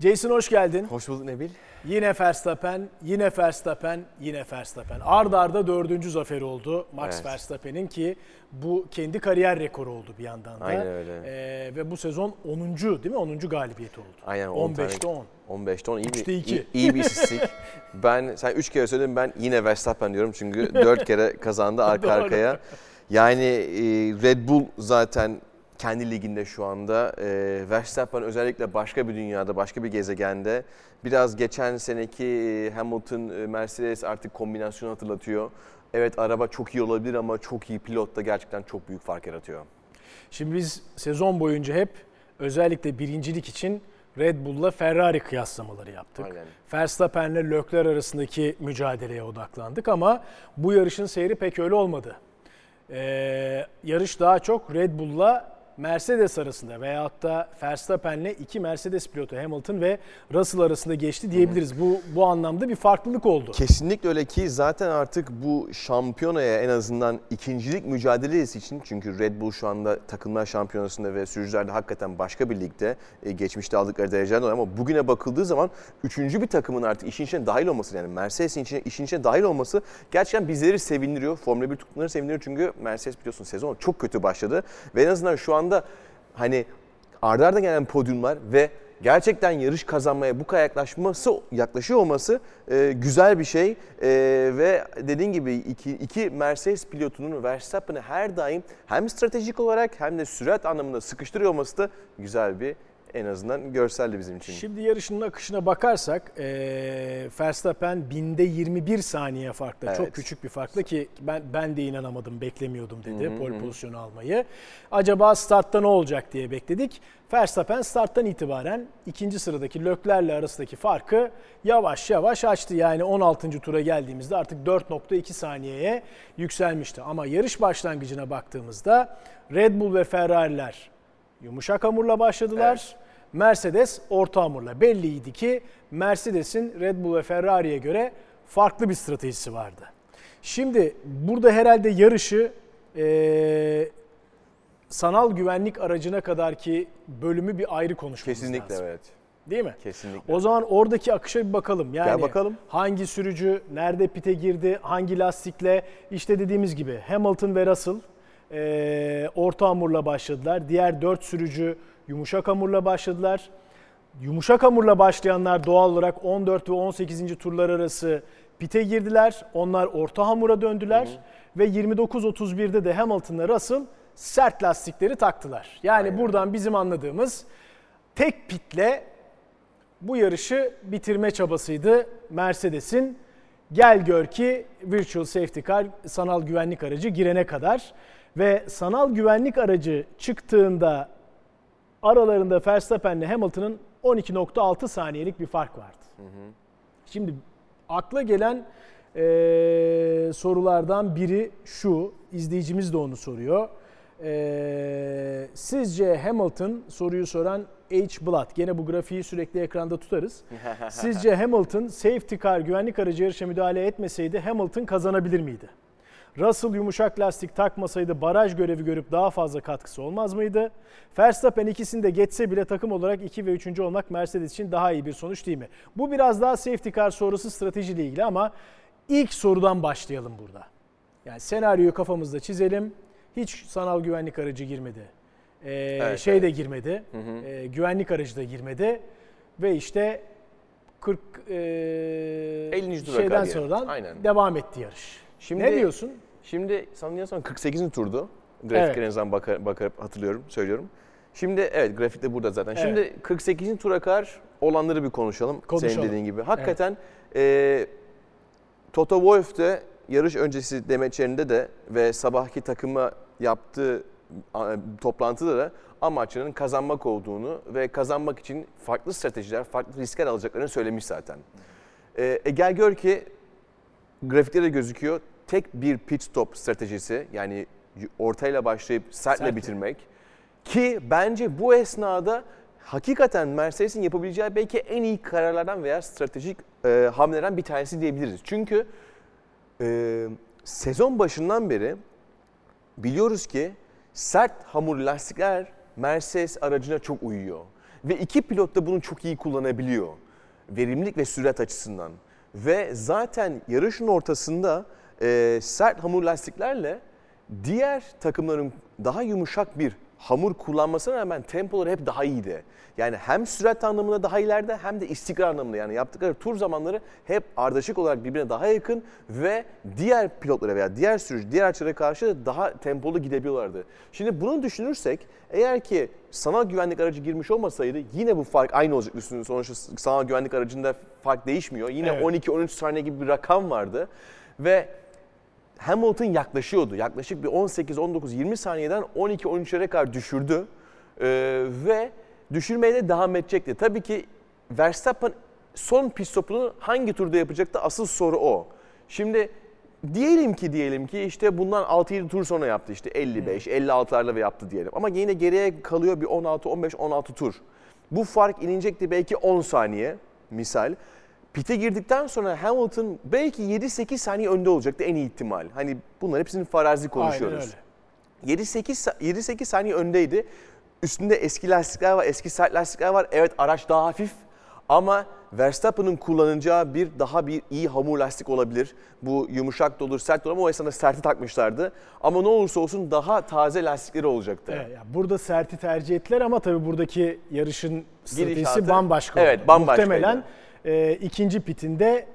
Jason hoş geldin. Hoş bulduk Nebil. Yine Verstappen, yine Verstappen, yine Verstappen. Ard arda dördüncü zaferi oldu Max Evet. Verstappen'in ki bu kendi kariyer rekoru oldu bir yandan da. Aynen öyle. Ee, ve bu sezon 10. değil mi? 10. galibiyeti oldu. Aynen 10 15'te tane. 10. 15'te 10 iyi bir, iyi, iyi bir istatistik. ben sen 3 kere söyledin ben yine Verstappen diyorum çünkü 4 kere kazandı arka arkaya. Yani e, Red Bull zaten kendi liginde şu anda. E, Verstappen özellikle başka bir dünyada, başka bir gezegende. Biraz geçen seneki e, Hamilton, e, Mercedes artık kombinasyonu hatırlatıyor. Evet araba çok iyi olabilir ama çok iyi pilot da gerçekten çok büyük fark yaratıyor. Şimdi biz sezon boyunca hep özellikle birincilik için Red Bull'la Ferrari kıyaslamaları yaptık. Aynen. Verstappen'le Leclerc arasındaki mücadeleye odaklandık ama bu yarışın seyri pek öyle olmadı. Ee, yarış daha çok Red Bull'la Mercedes arasında veyahut da Verstappen'le iki Mercedes pilotu Hamilton ve Russell arasında geçti diyebiliriz. Bu bu anlamda bir farklılık oldu. Kesinlikle öyle ki zaten artık bu şampiyonaya en azından ikincilik mücadelesi için çünkü Red Bull şu anda takımlar şampiyonasında ve sürücülerde hakikaten başka bir ligde e, geçmişte aldıkları dereceden dolayı ama bugüne bakıldığı zaman üçüncü bir takımın artık işin içine dahil olması yani Mercedes'in içine, işin içine dahil olması gerçekten bizleri sevindiriyor. Formula 1 tutkunları sevindiriyor çünkü Mercedes biliyorsun sezon çok kötü başladı ve en azından şu anda hani arda arda gelen podyumlar ve gerçekten yarış kazanmaya bu kadar yaklaşması, yaklaşıyor olması e, güzel bir şey. E, ve dediğin gibi iki, iki Mercedes pilotunun Verstappen'i her daim hem stratejik olarak hem de sürat anlamında sıkıştırıyor olması da güzel bir en azından görseldi bizim için. Şimdi yarışın akışına bakarsak e, Verstappen binde 21 saniye farkla çok Evet. küçük bir farkla ki ben ben de inanamadım beklemiyordum dedi pole pozisyonu almayı. Acaba startta ne olacak diye bekledik. Verstappen starttan itibaren ikinci sıradaki Lökler'le arasındaki farkı yavaş yavaş açtı. Yani 16. tura geldiğimizde artık 4.2 saniyeye yükselmişti. Ama yarış başlangıcına baktığımızda Red Bull ve Ferrari'ler yumuşak hamurla başladılar. Mercedes orta hamurla. Belliydi ki Mercedes'in Red Bull ve Ferrari'ye göre farklı bir stratejisi vardı. Şimdi burada herhalde yarışı eee, sanal güvenlik aracına kadar ki bölümü bir ayrı konuşmamız Kesinlikle lazım. evet. Değil mi? Kesinlikle. O zaman oradaki akışa bir bakalım. Yani Gel bakalım. hangi sürücü nerede pite girdi, hangi lastikle işte dediğimiz gibi Hamilton ve Russell eee, orta hamurla başladılar. Diğer dört sürücü yumuşak hamurla başladılar. Yumuşak hamurla başlayanlar doğal olarak 14 ve 18. turlar arası pite girdiler. Onlar orta hamura döndüler ve 29-31'de de Hamilton'la Russell sert lastikleri taktılar. Yani Aynen. buradan bizim anladığımız tek pitle bu yarışı bitirme çabasıydı Mercedes'in. Gel gör ki Virtual Safety Car sanal güvenlik aracı girene kadar ve sanal güvenlik aracı çıktığında aralarında Verstappen'le Hamilton'ın 12.6 saniyelik bir fark vardı. Şimdi akla gelen eee, sorulardan biri şu, izleyicimiz de onu soruyor. Eee, sizce Hamilton soruyu soran H. Blood, gene bu grafiği sürekli ekranda tutarız. Sizce Hamilton safety car güvenlik aracı yarışa müdahale etmeseydi Hamilton kazanabilir miydi? Russell yumuşak lastik takmasaydı baraj görevi görüp daha fazla katkısı olmaz mıydı? Verstappen ikisini de geçse bile takım olarak 2 ve 3. olmak Mercedes için daha iyi bir sonuç değil mi? Bu biraz daha safety car sonrası stratejiyle ilgili ama ilk sorudan başlayalım burada. Yani senaryoyu kafamızda çizelim. Hiç sanal güvenlik aracı girmedi. Ee, Evet, şey de evet. girmedi. Ee, güvenlik aracı da girmedi. Ve işte 40 e, 50. tura şeyden sonradan Aynen. devam etti yarış. Şimdi- ne diyorsun? Şimdi sanıyorsam 48. turdu. Grafik Evet. bakar, bakıp hatırlıyorum, söylüyorum. Şimdi evet grafik de burada zaten. Evet. Şimdi 48. tura kadar olanları bir konuşalım. Konuşalım. Senin dediğin gibi. Hakikaten e, Toto Wolff de yarış öncesi demeçlerinde de ve sabahki takıma yaptığı toplantıda da amaçlarının kazanmak olduğunu ve kazanmak için farklı stratejiler, farklı riskler alacaklarını söylemiş zaten. E, e gel gör ki grafikte de gözüküyor. Tek bir pit stop stratejisi yani ortayla başlayıp sertle Sertle. bitirmek. Ki bence bu esnada hakikaten Mercedes'in yapabileceği belki en iyi kararlardan veya stratejik e, hamlelerden bir tanesi diyebiliriz. Çünkü e, sezon başından beri biliyoruz ki sert hamur lastikler Mercedes aracına çok uyuyor. Ve iki pilot da bunu çok iyi kullanabiliyor. Verimlilik ve sürat açısından. Ve zaten yarışın ortasında e, sert hamur lastiklerle diğer takımların daha yumuşak bir hamur kullanmasına rağmen tempoları hep daha iyiydi. Yani hem sürat anlamında daha ileride hem de istikrar anlamında yani yaptıkları tur zamanları hep ardışık olarak birbirine daha yakın ve diğer pilotlara veya diğer sürücü, diğer araçlara karşı daha tempolu gidebiliyorlardı. Şimdi bunu düşünürsek eğer ki sanal güvenlik aracı girmiş olmasaydı yine bu fark aynı olacaktı. Sonuçta sanal güvenlik aracında fark değişmiyor. Yine evet. 12-13 saniye gibi bir rakam vardı ve Hamilton yaklaşıyordu. Yaklaşık bir 18-19-20 saniyeden 12-13'lere kadar düşürdü. Ee, ve düşürmeye de devam edecekti. Tabii ki Verstappen son pit stopunu hangi turda yapacaktı? Asıl soru o. Şimdi diyelim ki diyelim ki işte bundan 6-7 tur sonra yaptı işte 55, hmm. 56'larla ve yaptı diyelim. Ama yine geriye kalıyor bir 16, 15, 16 tur. Bu fark inecekti belki 10 saniye misal. Pite girdikten sonra Hamilton belki 7-8 saniye önde olacaktı en iyi ihtimal. Hani bunlar hepsinin farazi konuşuyoruz. 7-8 saniye öndeydi. Üstünde eski lastikler var, eski sert lastikler var. Evet araç daha hafif ama Verstappen'ın kullanacağı bir daha bir iyi hamur lastik olabilir. Bu yumuşak da olur, sert olur ama o esnada serti takmışlardı. Ama ne olursa olsun daha taze lastikleri olacaktı. Evet, yani burada serti tercih ettiler ama tabii buradaki yarışın stratejisi bambaşka Evet, bambaşka. Muhtemelen e, ikinci pitinde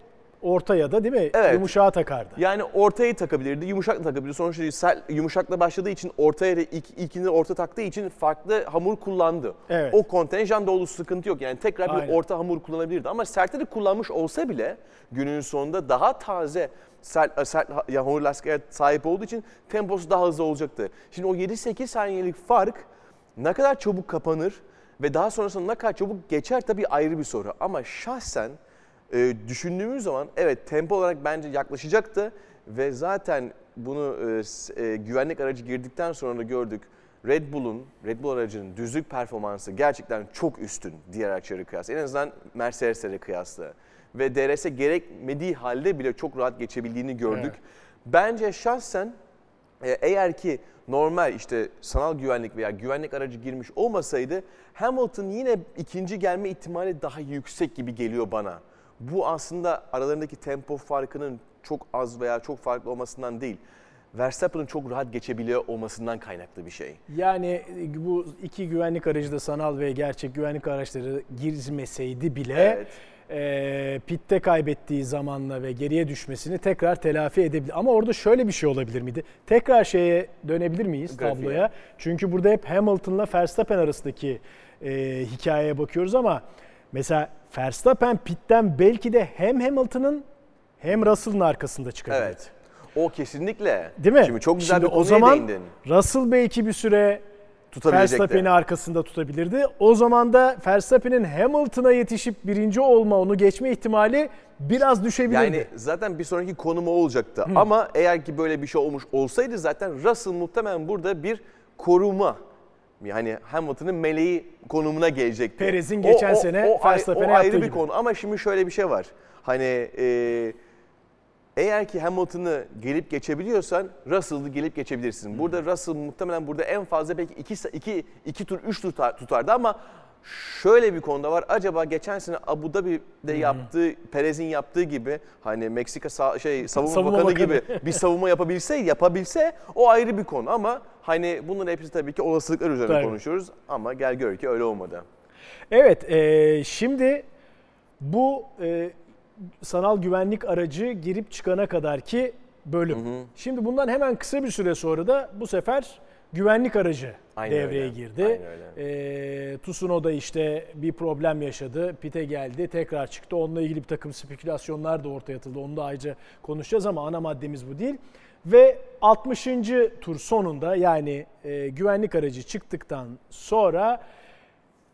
orta ya da değil mi? Evet. Yumuşağa takardı. Yani ortayı takabilirdi, yumuşak da takabilirdi. Sonuçta sel, yumuşakla başladığı için ortaya ilk, ilkini orta taktığı için farklı hamur kullandı. Evet. O kontenjan dolu sıkıntı yok. Yani tekrar bir Aynen. orta hamur kullanabilirdi. Ama sertte de kullanmış olsa bile günün sonunda daha taze sert, sert ya, hamur lastiğe sahip olduğu için temposu daha hızlı olacaktı. Şimdi o 7-8 saniyelik fark ne kadar çabuk kapanır ve daha sonrasında ne kadar çabuk geçer tabii ayrı bir soru. Ama şahsen e, düşündüğümüz zaman evet tempo olarak bence yaklaşacaktı ve zaten bunu e, e, güvenlik aracı girdikten sonra da gördük. Red Bull'un, Red Bull aracının düzlük performansı gerçekten çok üstün diğer araçlara kıyasla. En azından Mercedes'lere kıyasla. Ve DRS gerekmediği halde bile çok rahat geçebildiğini gördük. Evet. Bence şahsen eğer ki normal işte sanal güvenlik veya güvenlik aracı girmiş olmasaydı Hamilton yine ikinci gelme ihtimali daha yüksek gibi geliyor bana. Bu aslında aralarındaki tempo farkının çok az veya çok farklı olmasından değil. Verstappen'ın çok rahat geçebiliyor olmasından kaynaklı bir şey. Yani e, bu iki güvenlik aracı da sanal ve gerçek güvenlik araçları girmeseydi bile evet. E, pitte kaybettiği zamanla ve geriye düşmesini tekrar telafi edebilir. Ama orada şöyle bir şey olabilir miydi? Tekrar şeye dönebilir miyiz Grafiğe. tabloya? Çünkü burada hep Hamilton'la Verstappen arasındaki e, hikayeye bakıyoruz ama mesela Verstappen pitten belki de hem Hamilton'ın hem Russell'ın arkasında çıkabilir. Evet. O kesinlikle. Değil mi? Şimdi çok güzel Şimdi bir o zaman değindin. Russell belki bir süre Verstappen'i arkasında tutabilirdi. O zaman da Verstappen'in Hamilton'a yetişip birinci olma, onu geçme ihtimali biraz düşebilirdi. Yani zaten bir sonraki konumu olacaktı. Hı. Ama eğer ki böyle bir şey olmuş olsaydı zaten Russell muhtemelen burada bir koruma yani Hamilton'ın meleği konumuna gelecekti. Perez'in geçen o, sene o, Verstappen'e o ayrı bir gibi. konu ama şimdi şöyle bir şey var. Hani e, eğer ki Hamilton'ı gelip geçebiliyorsan Russell'ı gelip geçebilirsin. Hmm. Burada Russell muhtemelen burada en fazla belki 2 2 2 tur 3 tur tutardı ama şöyle bir konuda var. Acaba geçen sene Abu Dhabi'de hmm. yaptığı, Perez'in yaptığı gibi hani Meksika sa- şey savunma, savunma bakanı, bakanı gibi bir savunma yapabilse, yapabilse o ayrı bir konu ama hani bunların hepsi tabii ki olasılıklar üzerine tabii. konuşuyoruz ama gel gör ki öyle olmadı. Evet, e, şimdi bu e, sanal güvenlik aracı girip çıkana kadar ki bölüm. Hı hı. Şimdi bundan hemen kısa bir süre sonra da bu sefer güvenlik aracı Aynen devreye öyle. girdi. Aynen öyle. E, Tsunoda işte bir problem yaşadı. Pite geldi. Tekrar çıktı. Onunla ilgili bir takım spekülasyonlar da ortaya atıldı. Onu da ayrıca konuşacağız ama ana maddemiz bu değil. Ve 60. tur sonunda yani e, güvenlik aracı çıktıktan sonra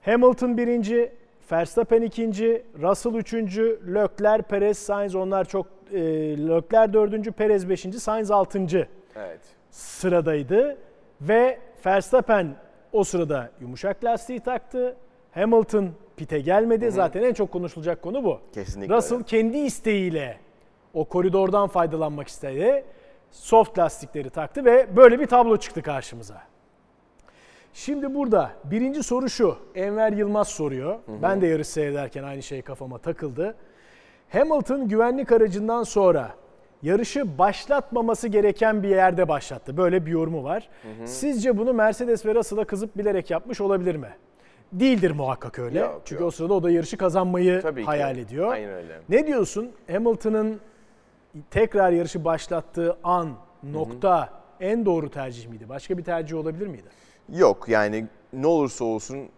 Hamilton birinci, Verstappen ikinci, Russell üçüncü, Leclerc, Perez, Sainz onlar çok e, Leclerc dördüncü, Perez beşinci, Sainz altıncı evet. sıradaydı. Ve Verstappen o sırada yumuşak lastiği taktı. Hamilton pite gelmedi. Hı-hı. Zaten en çok konuşulacak konu bu. Kesinlikle. Russell öyle. kendi isteğiyle o koridordan faydalanmak istedi. Soft lastikleri taktı ve böyle bir tablo çıktı karşımıza. Şimdi burada birinci soru şu. Enver Yılmaz soruyor. Ben de yarış seyrederken aynı şey kafama takıldı. Hamilton güvenlik aracından sonra yarışı başlatmaması gereken bir yerde başlattı. Böyle bir yorumu var. Sizce bunu Mercedes ve Russell'a kızıp bilerek yapmış olabilir mi? Değildir muhakkak öyle. Yok, Çünkü yok. o sırada o da yarışı kazanmayı Tabii ki. hayal ediyor. Aynen öyle. Ne diyorsun? Hamilton'ın tekrar yarışı başlattığı an, nokta en doğru tercih miydi? Başka bir tercih olabilir miydi? Yok yani ne olursa olsun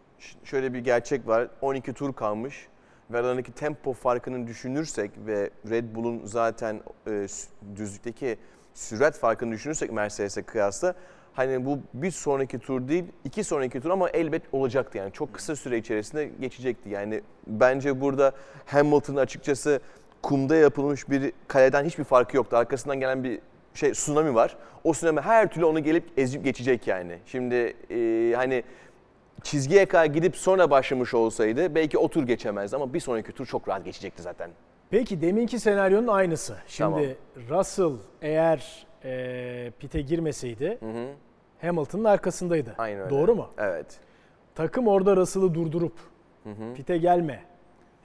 şöyle bir gerçek var. 12 tur kalmış ve aralarındaki tempo farkını düşünürsek ve Red Bull'un zaten e, düzlükteki sürat farkını düşünürsek Mercedes'e kıyasla hani bu bir sonraki tur değil iki sonraki tur ama elbet olacaktı yani. Çok kısa süre içerisinde geçecekti. Yani bence burada Hamilton açıkçası kumda yapılmış bir kaleden hiçbir farkı yoktu. Arkasından gelen bir şey tsunami var. O tsunami her türlü onu gelip ezip geçecek yani. Şimdi e, hani çizgiye kadar gidip sonra başlamış olsaydı belki o tur geçemezdi ama bir sonraki tur çok rahat geçecekti zaten. Peki deminki senaryonun aynısı. Şimdi Russell eğer e, pite girmeseydi Hamilton'ın arkasındaydı. Aynen öyle. Doğru mu? Evet. Takım orada Russell'ı durdurup pite gelme.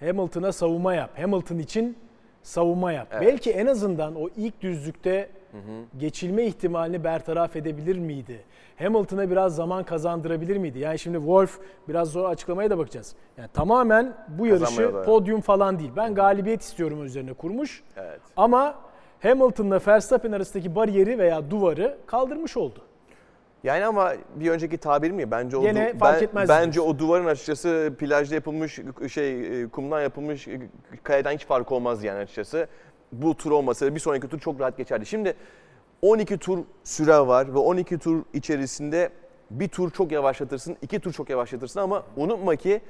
Hamilton'a savunma yap. Hamilton için savunma yap. Evet. Belki en azından o ilk düzlükte geçilme ihtimalini bertaraf edebilir miydi? Hamilton'a biraz zaman kazandırabilir miydi? Yani şimdi Wolf biraz zor açıklamaya da bakacağız. Yani tamamen bu yarışı podyum falan değil. Ben galibiyet istiyorum üzerine kurmuş. Evet. Ama Hamilton'la Verstappen arasındaki bariyeri veya duvarı kaldırmış oldu. Yani ama bir önceki tabir mi? Bence o Gene du- fark etmez Bence o duvarın açıkçası plajda yapılmış şey e, kumdan yapılmış e, kayadan hiç fark olmaz yani açıkçası. Bu tur olmasa bir sonraki tur çok rahat geçerdi. Şimdi 12 tur süre var ve 12 tur içerisinde bir tur çok yavaşlatırsın, iki tur çok yavaşlatırsın ama unutma ki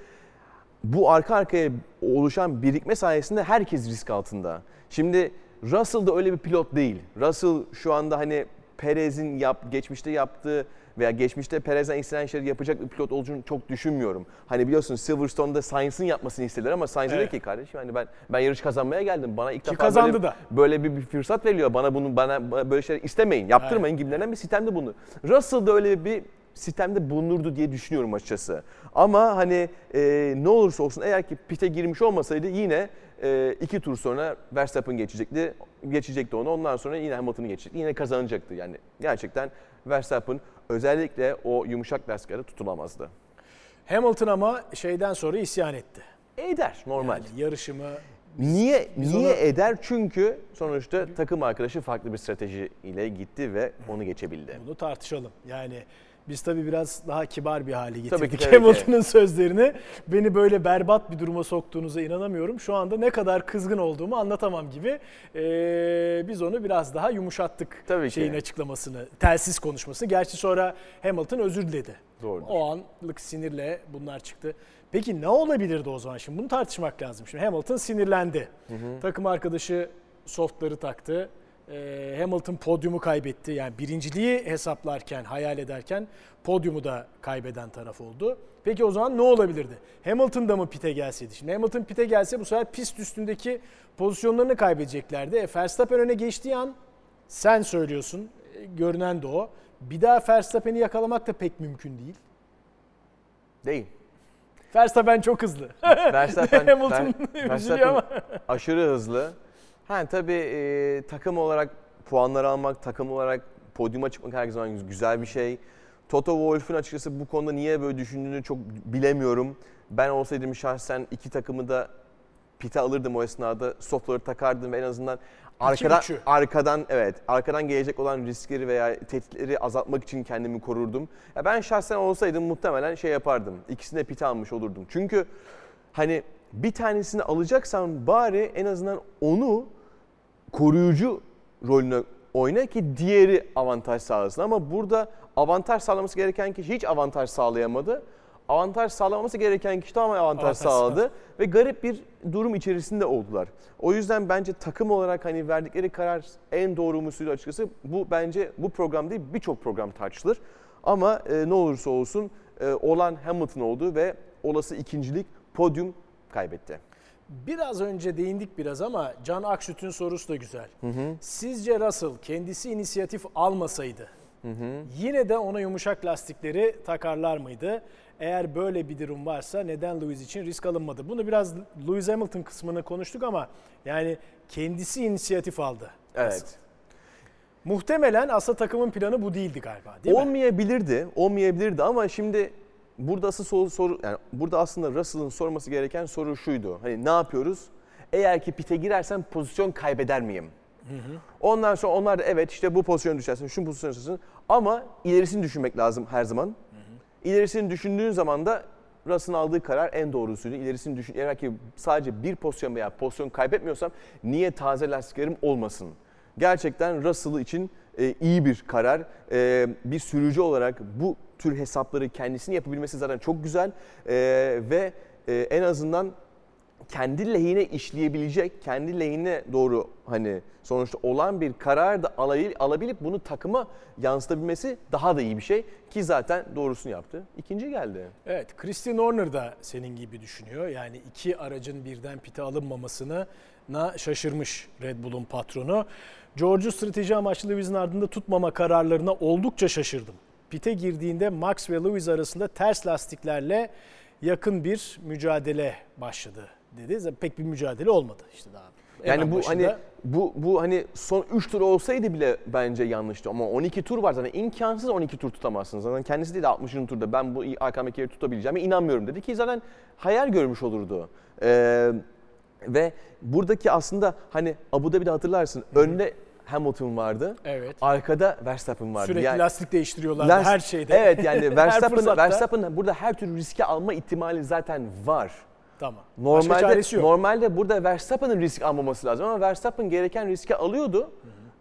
bu arka arkaya oluşan birikme sayesinde herkes risk altında. Şimdi Russell da öyle bir pilot değil. Russell şu anda hani Perez'in yap, geçmişte yaptığı veya geçmişte Perez'den istenen şeyleri yapacak bir pilot olduğunu çok düşünmüyorum. Hani biliyorsun Silverstone'da Sainz'ın yapmasını istediler ama Sainz dedi Evet. ki kardeşim hani ben ben yarış kazanmaya geldim. Bana ilk Ki defa kazandı böyle, da. böyle bir, bir fırsat veriliyor. Bana bunu bana böyle şeyler istemeyin, yaptırmayın gibilerinden bir sistemde bunu. Russell da öyle bir sistemde bulunurdu diye düşünüyorum açıkçası. Ama hani e, ne olursa olsun eğer ki pite girmiş olmasaydı yine e, iki tur sonra Verstappen geçecekti. Geçecekti onu. Ondan sonra yine Hamilton'ı geçecekti. Yine kazanacaktı. Yani gerçekten Verstappen özellikle o yumuşak lastikleri tutulamazdı. Hamilton ama şeyden sonra isyan etti. Eder normal. Yani yarışımı Niye biz niye onu- eder? Çünkü sonuçta takım arkadaşı farklı bir strateji ile gitti ve onu geçebildi. bunu tartışalım. Yani biz tabii biraz daha kibar bir hale getirdik ki, tabii ki. Hamilton'ın sözlerini. Beni böyle berbat bir duruma soktuğunuza inanamıyorum. Şu anda ne kadar kızgın olduğumu anlatamam gibi. Ee, biz onu biraz daha yumuşattık Tabii ki. şeyin açıklamasını, telsiz konuşmasını. Gerçi sonra Hamilton özür diledi. Doğrudur. O anlık sinirle bunlar çıktı. Peki ne olabilirdi o zaman? Şimdi bunu tartışmak lazım. Şimdi Hamilton sinirlendi. Takım arkadaşı softları taktı. Ee, Hamilton podyumu kaybetti. Yani birinciliği hesaplarken, hayal ederken podyumu da kaybeden taraf oldu. Peki o zaman ne olabilirdi? Hamilton da mı pite gelseydi? Şimdi Hamilton pite gelse bu sefer pist üstündeki pozisyonlarını kaybedeceklerdi. E, Verstappen öne geçtiği an sen söylüyorsun, e, görünen de o. Bir daha Verstappen'i yakalamak da pek mümkün değil. Değil. Verstappen çok hızlı. Verstappen, Hamilton Ver- üzülüyor ama. aşırı hızlı. Ha tabii e, takım olarak puanlar almak, takım olarak podyuma çıkmak her zaman güzel bir şey. Toto Wolff'un açıkçası bu konuda niye böyle düşündüğünü çok bilemiyorum. Ben olsaydım şahsen iki takımı da pite alırdım o esnada. Softları takardım ve en azından arkadan arkadan evet arkadan gelecek olan riskleri veya tehditleri azaltmak için kendimi korurdum. Ya ben şahsen olsaydım muhtemelen şey yapardım. İkisini de pite almış olurdum. Çünkü hani bir tanesini alacaksan bari en azından onu koruyucu rolünü oyna ki diğeri avantaj sağlasın. Ama burada avantaj sağlaması gereken kişi hiç avantaj sağlayamadı. Avantaj sağlaması gereken kişi tamamen avantaj, Avantaj sağladı ve garip bir durum içerisinde oldular. O yüzden bence takım olarak hani verdikleri karar en doğru musuydu açıkçası. Bu bence bu program değil birçok program tartışılır. Ama e, ne olursa olsun e, olan Hamilton oldu ve olası ikincilik podyum kaybetti. Biraz önce değindik biraz ama Can Aksüt'ün sorusu da güzel. Sizce Russell kendisi inisiyatif almasaydı Yine de ona yumuşak lastikleri takarlar mıydı? Eğer böyle bir durum varsa neden Lewis için risk alınmadı? Bunu biraz Lewis Hamilton kısmını konuştuk ama yani kendisi inisiyatif aldı. Evet. Muhtemelen aslında takımın planı bu değildi galiba değil mi? olmayabilirdi, olmayabilirdi ama şimdi burada asıl soru, soru yani burada aslında Russell'ın sorması gereken soru şuydu. Hani ne yapıyoruz? Eğer ki pite girersem pozisyon kaybeder miyim? Ondan sonra onlar da evet işte bu pozisyona düşersin, şu pozisyona düşersin ama ilerisini düşünmek lazım her zaman. İlerisini düşündüğün zaman da Russell'ın aldığı karar en doğrusuydu. İlerisini düşün. Eğer ki sadece bir pozisyon veya pozisyon kaybetmiyorsam niye taze lastiklerim olmasın? Gerçekten Russell için e, iyi bir karar. E, bir sürücü olarak bu tür hesapları kendisini yapabilmesi zaten çok güzel E, ve e, en azından kendi lehine işleyebilecek, kendi lehine doğru hani sonuçta olan bir karar da alabil- alabilip bunu takıma yansıtabilmesi daha da iyi bir şey ki zaten doğrusunu yaptı. İkinci geldi. Evet, Christian Horner da senin gibi düşünüyor. Yani iki aracın birden pite alınmamasına na şaşırmış Red Bull'un patronu. George'u strateji amaçlı Lewis'in ardında tutmama kararlarına oldukça şaşırdım. Pite girdiğinde Max ve Lewis arasında ters lastiklerle yakın bir mücadele başladı dedi. Zaten Pek bir mücadele olmadı işte daha. Yani hemen bu başında. hani bu bu hani son 3 tur olsaydı bile bence yanlıştı ama 12 tur var zaten imkansız 12 tur tutamazsınız. Zaten kendisi dedi 60. turda ben bu arkamdakileri tutabileceğime inanmıyorum dedi ki zaten hayal görmüş olurdu. Ee, ve buradaki aslında hani Abu Dhabi'de hatırlarsın önde Hamilton vardı. Evet. Arkada Verstappen vardı. Sürekli Yani- lastik değiştiriyorlar Last- her şeyde. Evet yani Verstappen. Verstappen burada her türlü riske alma ihtimali zaten var. Tamam. Normalde, normalde burada Verstappen'ın risk almaması lazım ama Verstappen gereken riski alıyordu.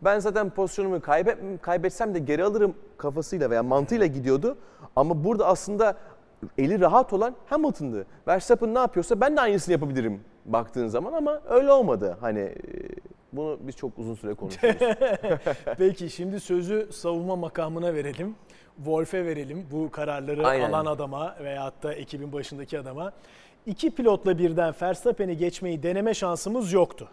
Ben zaten pozisyonumu kaybet, kaybetsem de geri alırım kafasıyla veya mantığıyla gidiyordu. Ama burada aslında eli rahat olan Hamilton'dı. Verstappen ne yapıyorsa ben de aynısını yapabilirim baktığın zaman ama öyle olmadı. Hani e, bunu biz çok uzun süre konuşuyoruz. Peki şimdi sözü savunma makamına verelim. Wolf'e verelim bu kararları Aynen. alan adama veyahut da ekibin başındaki adama. İki pilotla birden Verstappen'i geçmeyi deneme şansımız yoktu.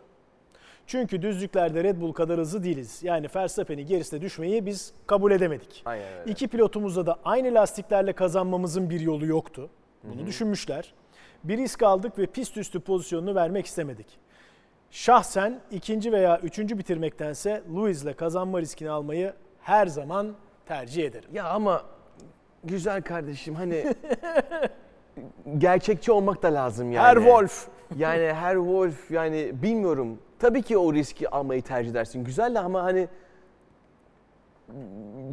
Çünkü düzlüklerde Red Bull kadar hızlı değiliz. Yani Verstappen'i gerisine düşmeyi biz kabul edemedik. Aynen öyle. İki pilotumuzda da aynı lastiklerle kazanmamızın bir yolu yoktu. Bunu düşünmüşler. Bir risk aldık ve pist üstü pozisyonunu vermek istemedik. Şahsen ikinci veya üçüncü bitirmektense Lewis'le kazanma riskini almayı her zaman tercih ederim. Ya ama güzel kardeşim hani gerçekçi olmak da lazım yani. Her Wolf. Yani her Wolf yani bilmiyorum. Tabii ki o riski almayı tercih edersin. Güzel de ama hani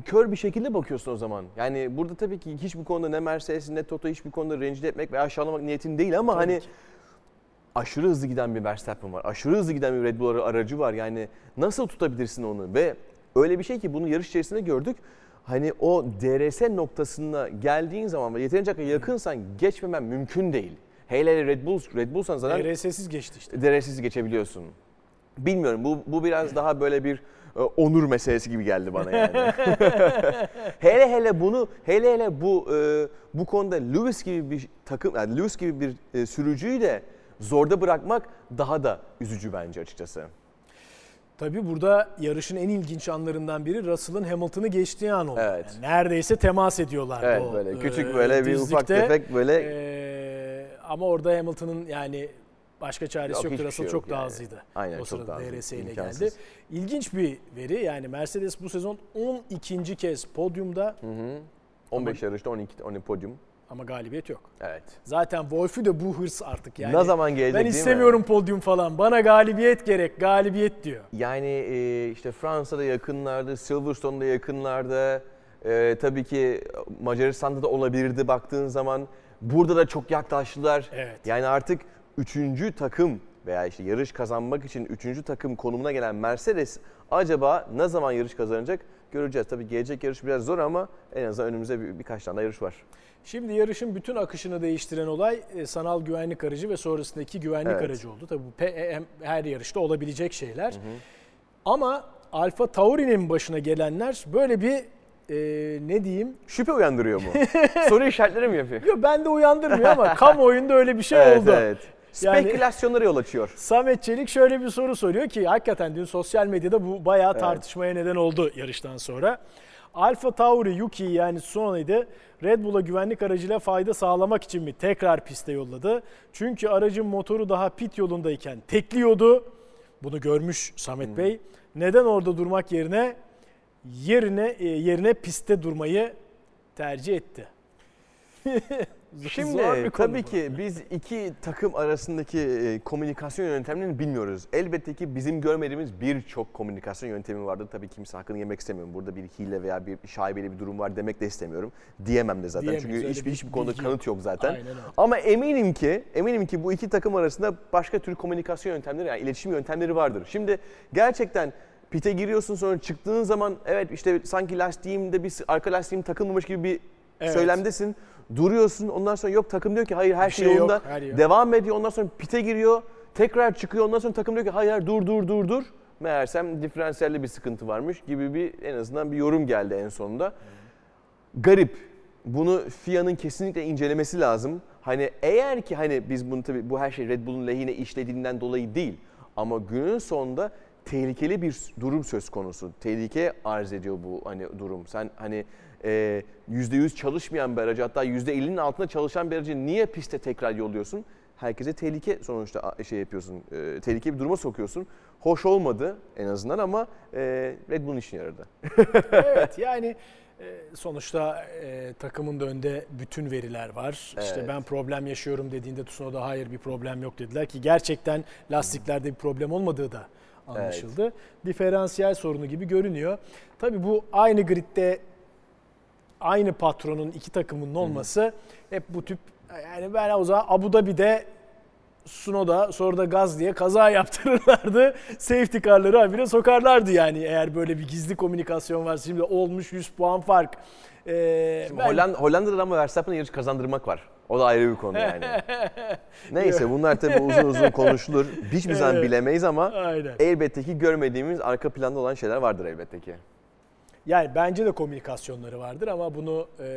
kör bir şekilde bakıyorsun o zaman. Yani burada tabii ki hiçbir konuda ne Mercedes ne Toto hiçbir konuda rencide etmek veya aşağılamak niyetin değil ama Tabii hani ki. Aşırı hızlı giden bir Verstappen var. Aşırı hızlı giden bir Red Bull aracı var. Yani nasıl tutabilirsin onu? Ve öyle bir şey ki bunu yarış içerisinde gördük. Hani o DRS noktasına geldiğin zaman ve yeterince yakınsan geçmemen mümkün değil. Hele hele Red Bull, Red Bull'san zaten DRS'siz geçti işte. DRS'siz geçebiliyorsun. Bilmiyorum bu, bu biraz daha böyle bir e, onur meselesi gibi geldi bana yani. hele hele bunu hele hele bu e, bu konuda Lewis gibi bir takım yani Lewis gibi bir e, sürücüyü de zorda bırakmak daha da üzücü bence açıkçası. Tabii burada yarışın en ilginç anlarından biri Russell'ın Hamilton'ı geçtiği an oldu. Evet. Yani neredeyse temas ediyorlardı Evet o, böyle e, küçük böyle bir ufak tefek böyle E, ama orada Hamilton'ın yani başka çaresi Yok, yoktu. Russell şey çok yok daha yani. hızlıydı. Aynen, o çok sırada daha hızlı, DRS ile imkansız. geldi. İlginç bir veri yani Mercedes bu sezon 12. kez podyumda 15 yarışta 12 12 podyum. Ama galibiyet yok. Evet. Zaten Wolf'ü de bu hırs artık yani. ne zaman gelecek Ben istemiyorum podyum falan. Bana galibiyet gerek. Galibiyet diyor. Yani e, işte Fransa'da yakınlarda, Silverstone'da yakınlarda, e, tabii ki Macaristan'da da olabilirdi baktığın zaman. Burada da çok yaklaştılar. Evet. Yani artık üçüncü takım veya işte yarış kazanmak için üçüncü takım konumuna gelen Mercedes acaba ne zaman yarış kazanacak göreceğiz. Tabii gelecek yarış biraz zor ama en azından önümüzde bir, birkaç tane yarış var. Şimdi yarışın bütün akışını değiştiren olay e, sanal güvenlik aracı ve sonrasındaki güvenlik Evet. aracı oldu. Tabii bu pe- hem- her yarışta olabilecek şeyler. Ama Alfa Tauri'nin başına gelenler böyle bir e, ne diyeyim? Şüphe uyandırıyor mu? Soru işaretleri mi yapıyor? Yo, ben de uyandırmıyor ama kamuoyunda öyle bir şey evet, oldu. evet. Spekülasyonlara yol açıyor. Samet Çelik şöyle bir soru soruyor ki hakikaten dün sosyal medyada bu bayağı tartışmaya neden oldu yarıştan sonra. Alfa Tauri Yuki yani Tsunoda'ydı Red Bull'a güvenlik aracıyla fayda sağlamak için mi tekrar piste yolladı? Çünkü aracın motoru daha pit yolundayken tekliyordu. Bunu görmüş Samet hmm. Bey. Neden orada durmak yerine yerine e, yerine pistte durmayı tercih etti? Şimdi tabii ki biz iki takım arasındaki e, komünikasyon yöntemlerini bilmiyoruz. Elbette ki bizim görmediğimiz birçok komünikasyon yöntemi vardır. Tabii kimse hakkını yemek istemiyorum. Burada bir hile veya bir şaibeli bir durum var demek de istemiyorum. Diyemem de zaten. Diyemeyiz, Çünkü hiçbir, hiçbir konuda kanıt yok zaten. Ama eminim ki eminim ki bu iki takım arasında başka tür komünikasyon yöntemleri yani iletişim yöntemleri vardır. Şimdi gerçekten pite giriyorsun sonra çıktığın zaman evet işte sanki lastiğimde bir arka lastiğim takılmamış gibi bir evet. söylemdesin. Duruyorsun ondan sonra yok takım diyor ki hayır her şey, şey yolunda. Yok, her Devam ediyor ondan sonra pite giriyor. Tekrar çıkıyor ondan sonra takım diyor ki hayır dur dur dur dur. Meğersem diferansiyelde bir sıkıntı varmış gibi bir en azından bir yorum geldi en sonunda. Garip. Bunu FIA'nın kesinlikle incelemesi lazım. Hani eğer ki hani biz bunu tabii bu her şey Red Bull'un lehine işlediğinden dolayı değil. Ama günün sonunda tehlikeli bir durum söz konusu. Tehlike arz ediyor bu hani durum. Sen hani e, %100 çalışmayan bir aracı hatta %50'nin altında çalışan bir aracı niye piste tekrar yolluyorsun? Herkese tehlike sonuçta şey yapıyorsun, e, tehlike bir duruma sokuyorsun. Hoş olmadı en azından ama e, Red Bull'un işine yaradı. evet yani e, sonuçta e, takımın da önünde bütün veriler var. Evet. İşte ben problem yaşıyorum dediğinde Tsunoda hayır bir problem yok dediler ki gerçekten lastiklerde bir problem olmadığı da anlaşıldı. Evet. Diferansiyel sorunu gibi görünüyor. Tabii bu aynı gridde aynı patronun iki takımının olması Hı. hep bu tip yani ben o zaman Abu Dhabi'de Sunoda sonra da gaz diye kaza yaptırırlardı. Safety car'ları habire sokarlardı yani eğer böyle bir gizli komünikasyon varsa. Şimdi olmuş 100 puan fark. Ee, Şimdi ben... Hollanda, Hollanda'da ama Verstappen'e yarış kazandırmak var. O da ayrı bir konu yani. Neyse bunlar tabii uzun uzun konuşulur. Hiçbir zaman evet. bilemeyiz ama Aynen. elbette ki görmediğimiz arka planda olan şeyler vardır elbette ki. Yani bence de komünikasyonları vardır ama bunu e,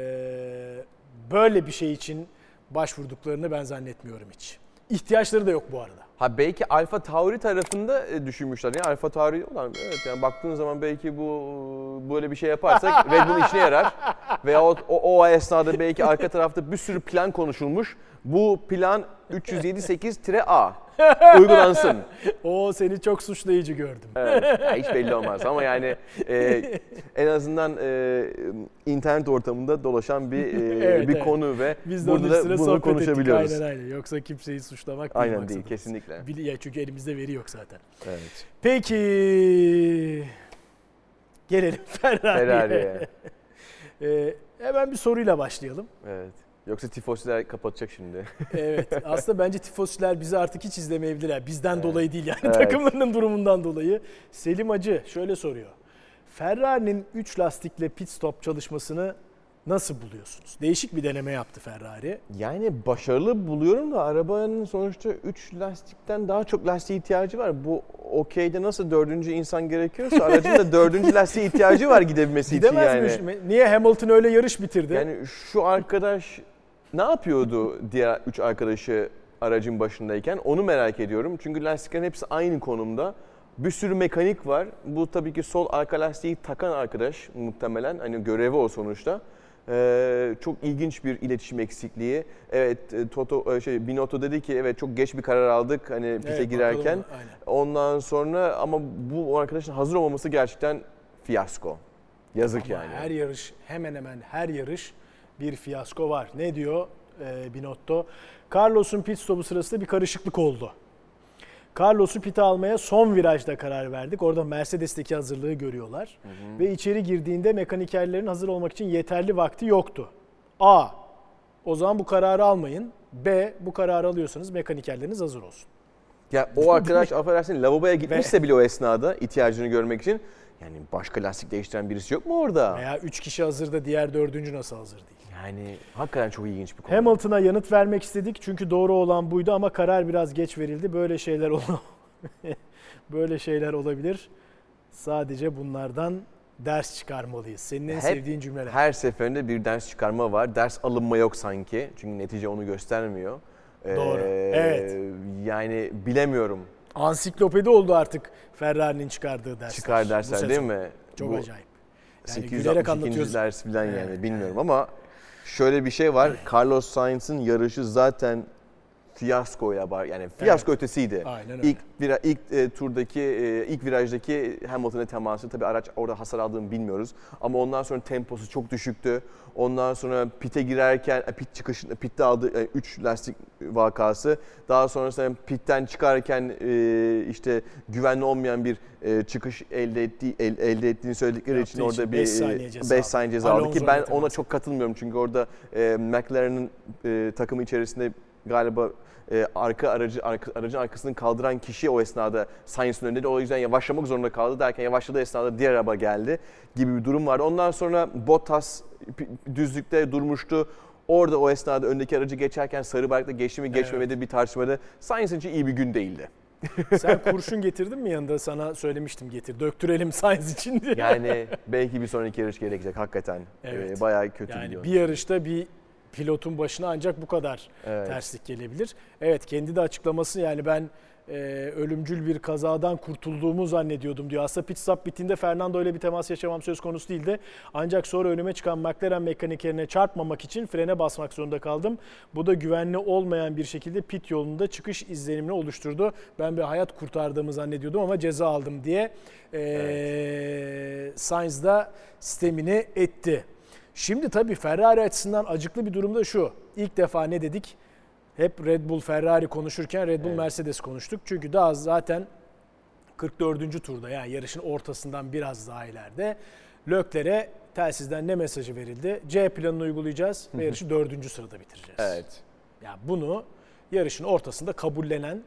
böyle bir şey için başvurduklarını ben zannetmiyorum hiç. İhtiyaçları da yok bu arada. Ha belki Alfa Tauri tarafında e, düşünmüşler. Yani Alfa Tauri olan evet yani baktığın zaman belki bu böyle bir şey yaparsak Red Bull işine yarar. Veya o, o, esnada belki arka tarafta bir sürü plan konuşulmuş. Bu plan 307-8-A uygulansın. o seni çok suçlayıcı gördüm. Evet, ya hiç belli olmaz ama yani e, en azından e, internet ortamında dolaşan bir e, evet, bir evet. konu ve Biz de burada da bunu konuşabiliyoruz. Ettik. Aynen aynen. Yoksa kimseyi suçlamak değil Aynen değil kesinlikle. Bil, ya çünkü elimizde veri yok zaten. Evet. Peki gelelim Ferrari'ye. Ferrari'ye. Ee, hemen bir soruyla başlayalım. Evet. Yoksa tifosiler kapatacak şimdi. evet. Aslında bence tifosiler bizi artık hiç izlemeyebilirler. Bizden evet. dolayı değil yani evet. takımlarının durumundan dolayı. Selim Acı şöyle soruyor. Ferrari'nin 3 lastikle pit stop çalışmasını nasıl buluyorsunuz? Değişik bir deneme yaptı Ferrari. Yani başarılı buluyorum da arabanın sonuçta 3 lastikten daha çok lastiğe ihtiyacı var. Bu okeyde nasıl dördüncü insan gerekiyorsa aracın da dördüncü lastiğe ihtiyacı var gidebilmesi için yani. Gidemezmiş. Niye Hamilton öyle yarış bitirdi? Yani şu arkadaş ne yapıyordu diğer üç arkadaşı aracın başındayken onu merak ediyorum. Çünkü lastiklerin hepsi aynı konumda. Bir sürü mekanik var. Bu tabii ki sol arka lastiği takan arkadaş muhtemelen. Hani görevi o sonuçta. Ee, çok ilginç bir iletişim eksikliği. Evet e, Toto e, şey Binotto dedi ki evet çok geç bir karar aldık hani pite evet, girerken. Bakalım, Ondan sonra ama bu arkadaşın hazır olmaması gerçekten fiyasko. Yazık ama yani. Her yarış hemen hemen her yarış bir fiyasko var. Ne diyor e, Binotto? Carlos'un pit stopu sırasında bir karışıklık oldu. Carlos'u pite almaya son virajda karar verdik. Orada Mercedes'teki hazırlığı görüyorlar. Hı hı. Ve içeri girdiğinde mekanikerlerin hazır olmak için yeterli vakti yoktu. A. O zaman bu kararı almayın. B. Bu kararı alıyorsanız mekanikerleriniz hazır olsun. Ya o arkadaş affedersin lavaboya gitmişse bile o esnada ihtiyacını görmek için yani başka lastik değiştiren birisi yok mu orada? Veya 3 kişi hazırda diğer dördüncü nasıl hazır değil? Yani hakikaten çok ilginç bir konu. Hamilton'a yanıt vermek istedik çünkü doğru olan buydu ama karar biraz geç verildi. Böyle şeyler böyle şeyler olabilir. Sadece bunlardan ders çıkarmalıyız. Senin en Hep, sevdiğin cümleler. Her seferinde bir ders çıkarma var. Ders alınma yok sanki. Çünkü netice onu göstermiyor. Doğru. Ee, evet. Yani bilemiyorum. Ansiklopedi oldu artık Ferrari'nin çıkardığı dersler. Çıkar dersler değil mi? Çok Bu, acayip. Yani gülerek 862. anlatıyorsun. ders falan yani bilmiyorum ama şöyle bir şey var. Carlos Sainz'ın yarışı zaten fiyaskoya var. Yani fiyasko ötesiydi. Aynen öyle. İlk vira, ilk e, turdaki e, ilk virajdaki Hamilton'a teması tabii araç orada hasar aldığını bilmiyoruz. Ama ondan sonra temposu çok düşüktü. Ondan sonra pite girerken e, pit çıkışında pitte aldığı 3 lastik vakası. Daha sonrasında pitten çıkarken e, işte güvenli olmayan bir e, çıkış elde ettiği el- elde ettiğini söyledikleri Yaptığı için orada bir beş saniye ceza 5 saniye ceza aldı ki ben ona çok katılmıyorum çünkü orada e, McLaren'ın e, takımı içerisinde galiba e, arka aracı arka, aracın arkasını kaldıran kişi o esnada Sainz'ın önünde o yüzden yavaşlamak zorunda kaldı derken yavaşladığı esnada diğer araba geldi gibi bir durum vardı. Ondan sonra Bottas düzlükte durmuştu. Orada o esnada öndeki aracı geçerken sarı bayrakla geçti mi geçmemedi bir tartışmada. Sainz'ın için iyi bir gün değildi. Sen kurşun getirdin mi yanında? Sana söylemiştim getir. Döktürelim Sainz için diye. Yani belki bir sonraki yarış gerekecek hakikaten. Evet. E, bayağı kötü Yani gidiyor. bir yarışta bir pilotun başına ancak bu kadar Evet. terslik gelebilir. Evet kendi de açıklaması yani ben e, ölümcül bir kazadan kurtulduğumu zannediyordum diyor. Aslında pit stop bittiğinde Fernando ile bir temas yaşamam söz konusu değildi. Ancak sonra önüme çıkan McLaren mekanikerine çarpmamak için frene basmak zorunda kaldım. Bu da güvenli olmayan bir şekilde pit yolunda çıkış izlenimini oluşturdu. Ben bir hayat kurtardığımı zannediyordum ama ceza aldım diye e, Sainz da sistemini etti. Şimdi tabii Ferrari açısından acıklı bir durum da şu. İlk defa ne dedik? Hep Red Bull Ferrari konuşurken Red Bull Evet. Mercedes konuştuk. Çünkü daha zaten 44. turda yani yarışın ortasından biraz daha ileride Lökler'e telsizden ne mesajı verildi? C planını uygulayacağız ve yarışı 4. sırada bitireceğiz. Evet. Yani bunu yarışın ortasında kabullenen,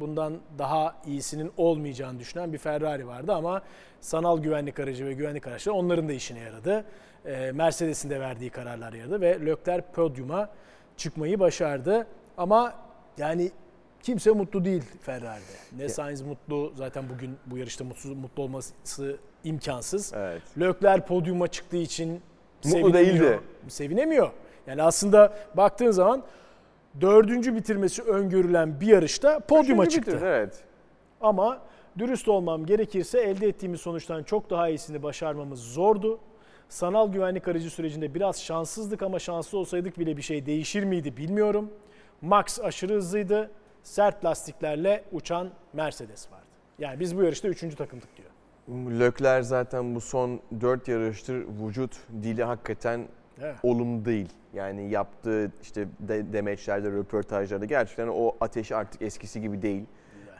bundan daha iyisinin olmayacağını düşünen bir Ferrari vardı ama sanal güvenlik aracı ve güvenlik araçları onların da işine yaradı. Ee, Mercedes'in de verdiği kararlar yaradı ve Leclerc podyuma çıkmayı başardı. Ama yani kimse mutlu değil Ferrari'de. Ne Sainz mutlu zaten bugün bu yarışta mutsuz mutlu olması imkansız. Evet. Leclerc podyuma çıktığı için Mutlu sevinemiyor. değildi. Sevinemiyor. Yani aslında baktığın zaman dördüncü bitirmesi öngörülen bir yarışta podyuma Üçüncü çıktı. bitirdi, Evet. Ama dürüst olmam gerekirse elde ettiğimiz sonuçtan çok daha iyisini başarmamız zordu. Sanal güvenlik aracı sürecinde biraz şanssızdık ama şanslı olsaydık bile bir şey değişir miydi bilmiyorum. Max aşırı hızlıydı. Sert lastiklerle uçan Mercedes vardı. Yani biz bu yarışta üçüncü takımdık diyor. Lökler zaten bu son 4 yarıştır vücut dili hakikaten Mi? olumlu değil. Yani yaptığı işte de, demeçlerde, röportajlarda gerçekten o ateşi artık eskisi gibi değil.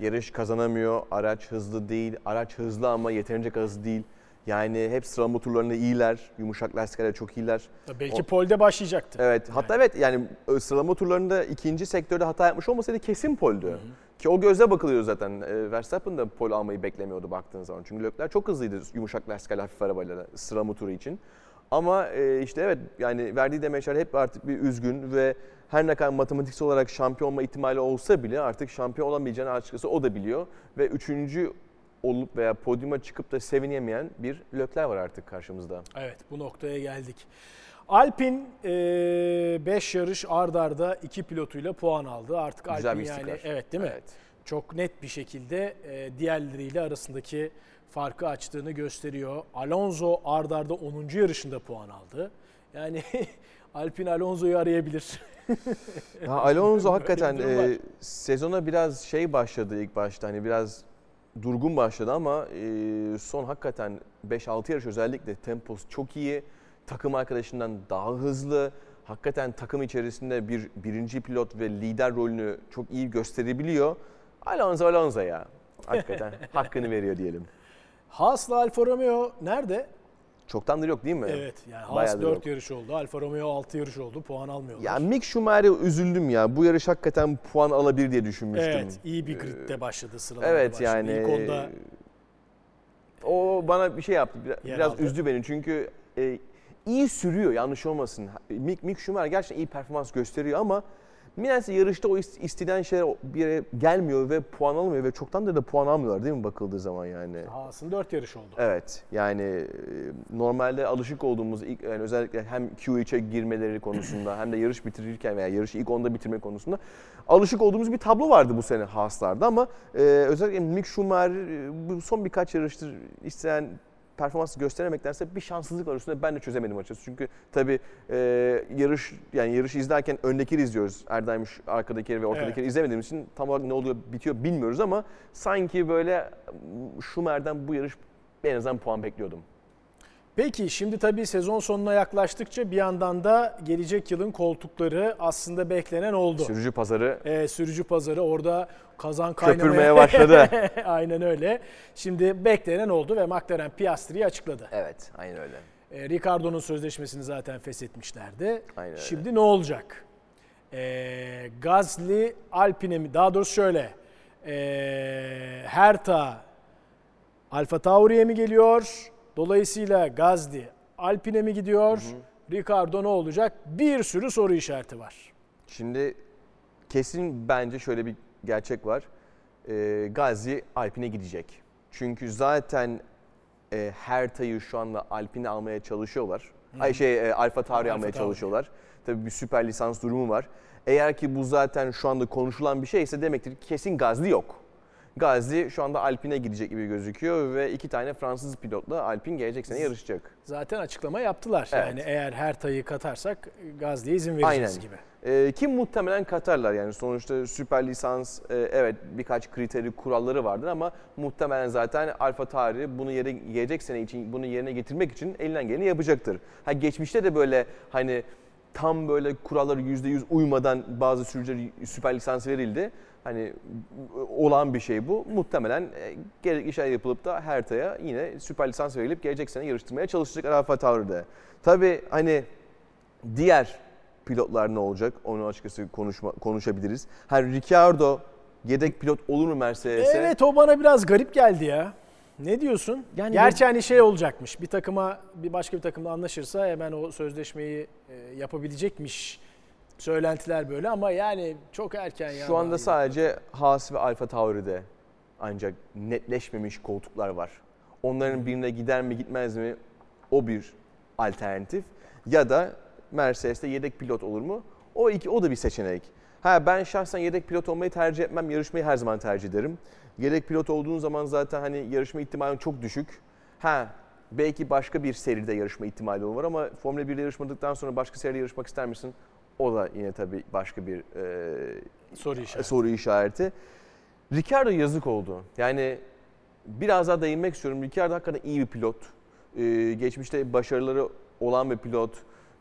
Yarış kazanamıyor, araç hızlı değil, araç hızlı ama yeterince hızlı değil. Yani hep sıralama turlarında iyiler, yumuşak lastiklerle çok iyiler. Belki O- polde başlayacaktı. Evet, hatta evet yani e, sıralama turlarında ikinci sektörde hata yapmış olmasaydı kesin poldü. Ki o gözle bakılıyor zaten. E, Verstappen da pol almayı beklemiyordu baktığın zaman. Çünkü Leclerc çok hızlıydı yumuşak lastiklerle hafif arabayla sıralama turu için. Ama e, işte evet yani verdiği demeçler hep artık bir üzgün ve her ne kadar matematiksel olarak şampiyon olma ihtimali olsa bile artık şampiyon olamayacağını açıkçası o da biliyor. Ve üçüncü olup veya podyuma çıkıp da sevinemeyen bir Leclerc var artık karşımızda. Evet bu noktaya geldik. Alpin 5 yarış ard arda 2 pilotuyla puan aldı. Artık Güzel Alpin yani evet değil mi? Evet. Çok net bir şekilde e, diğerleriyle arasındaki farkı açtığını gösteriyor. Alonso ard arda 10. yarışında puan aldı. Yani Alpin Alonso'yu arayabilir. Ya Alonso hakikaten e, sezona biraz şey başladı ilk başta hani biraz durgun başladı ama e, son hakikaten 5-6 yarış özellikle temposu çok iyi. Takım arkadaşından daha hızlı. Hakikaten takım içerisinde bir birinci pilot ve lider rolünü çok iyi gösterebiliyor. Alonso Alonso ya. Hakikaten hakkını veriyor diyelim. Haas'la Alfa Romeo nerede? Çoktandır yok değil mi? Evet yani Haas Bayağıdır 4 yok. yarış oldu. Alfa Romeo 6 yarış oldu. Puan almıyorlar. Ya Mick Schumacher'e üzüldüm ya. Bu yarış hakikaten puan alabilir diye düşünmüştüm. Evet, iyi bir gridde başladı sıralama. Evet yani İlk onda o bana bir şey yaptı. Biraz, Yer biraz aldı. üzdü beni çünkü e, iyi sürüyor yanlış olmasın. Mick, Mick Schumacher gerçekten iyi performans gösteriyor ama Nedense yarışta o ist- istenen şeyler bir yere gelmiyor ve puan almıyor ve çoktandır da puan almıyorlar değil mi bakıldığı zaman yani. Haas'ın 4 yarış oldu. Evet yani e, normalde alışık olduğumuz ilk yani özellikle hem Q3'e girmeleri konusunda hem de yarış bitirirken veya yarışı ilk onda bitirme konusunda alışık olduğumuz bir tablo vardı bu sene Haas'larda ama e, özellikle Mick Schumacher e, bu son birkaç yarıştır isteyen performans gösteremektense bir şanssızlık var üstünde ben de çözemedim açıkçası. Çünkü tabii e, yarış yani yarış izlerken öndekileri izliyoruz. Erdem şu arkadakileri ve ortadakileri Evet. izlemediğimiz için tam olarak ne oluyor bitiyor bilmiyoruz ama sanki böyle Schumer'den bu yarış en azından puan bekliyordum. Peki şimdi tabii sezon sonuna yaklaştıkça bir yandan da gelecek yılın koltukları aslında beklenen oldu. Sürücü pazarı Ee, sürücü pazarı orada kazan kaynamaya köpürmeye başladı. Aynen öyle. Şimdi beklenen oldu ve McLaren Piastri'yi açıkladı. evet, aynen öyle. Ee, Ricardo'nun sözleşmesini zaten feshetmişlerdi. Aynen öyle. Şimdi ne olacak? Ee, Gazli Alpine mi? Daha doğrusu şöyle. Ee, Herta Alfa Tauri'ye mi geliyor? Dolayısıyla Gazli Alpine mi gidiyor? Ricardo ne olacak? Bir sürü soru işareti var. Şimdi kesin bence şöyle bir gerçek var. Ee, Gazi Alpine gidecek. Çünkü zaten e, Herta'yı şu anda Alpine almaya çalışıyorlar. Ay şey e, Alfa Tauri almaya Tauri. çalışıyorlar. Tabii bir süper lisans durumu var. Eğer ki bu zaten şu anda konuşulan bir şeyse demektir ki kesin Gazli yok. Gazli şu anda Alpine gidecek gibi gözüküyor ve iki tane Fransız pilotla Alpine gelecek sene yarışacak. Zaten açıklama yaptılar. Evet. Yani eğer Herta'yı katarsak Gazli'ye izin vereceğiz Aynen. gibi. Ee, ki muhtemelen katarlar yani sonuçta süper lisans e, evet birkaç kriteri kuralları vardır ama muhtemelen zaten Alfa Tauri bunu yere gelecek sene için bunu yerine getirmek için elinden geleni yapacaktır. Ha geçmişte de böyle hani tam böyle kuralları %100 uymadan bazı sürücülere süper lisans verildi. Hani olan bir şey bu. Muhtemelen e, gerekli şeyler yapılıp da Herta'ya yine süper lisans verilip gelecek sene yarıştırmaya çalışacak Alfa Tauri'de. Tabii hani diğer pilotlar ne olacak? Onu açıkçası konuşma, konuşabiliriz. Ha Ricciardo yedek pilot olur mu Mercedes'e? Evet o bana biraz garip geldi ya. Ne diyorsun? Yani Gerçi hani şey olacakmış. Bir takıma bir başka bir takımla anlaşırsa hemen o sözleşmeyi e, yapabilecekmiş. Söylentiler böyle ama yani çok erken ya. Şu anda sadece Haas ve Alfa Tauri'de ancak netleşmemiş koltuklar var. Onların birine gider mi gitmez mi o bir alternatif. Ya da Mercedes'te yedek pilot olur mu? O iki o da bir seçenek. Ha ben şahsen yedek pilot olmayı tercih etmem. Yarışmayı her zaman tercih ederim. Yedek pilot olduğun zaman zaten hani yarışma ihtimalin çok düşük. Ha belki başka bir seride yarışma ihtimali olur ama Formula 1'de yarışmadıktan sonra başka seride yarışmak ister misin? O da yine tabii başka bir e, soru işareti. soru işareti. Ricardo yazık oldu. Yani biraz daha değinmek istiyorum. Ricardo hakikaten iyi bir pilot. Ee, geçmişte başarıları olan bir pilot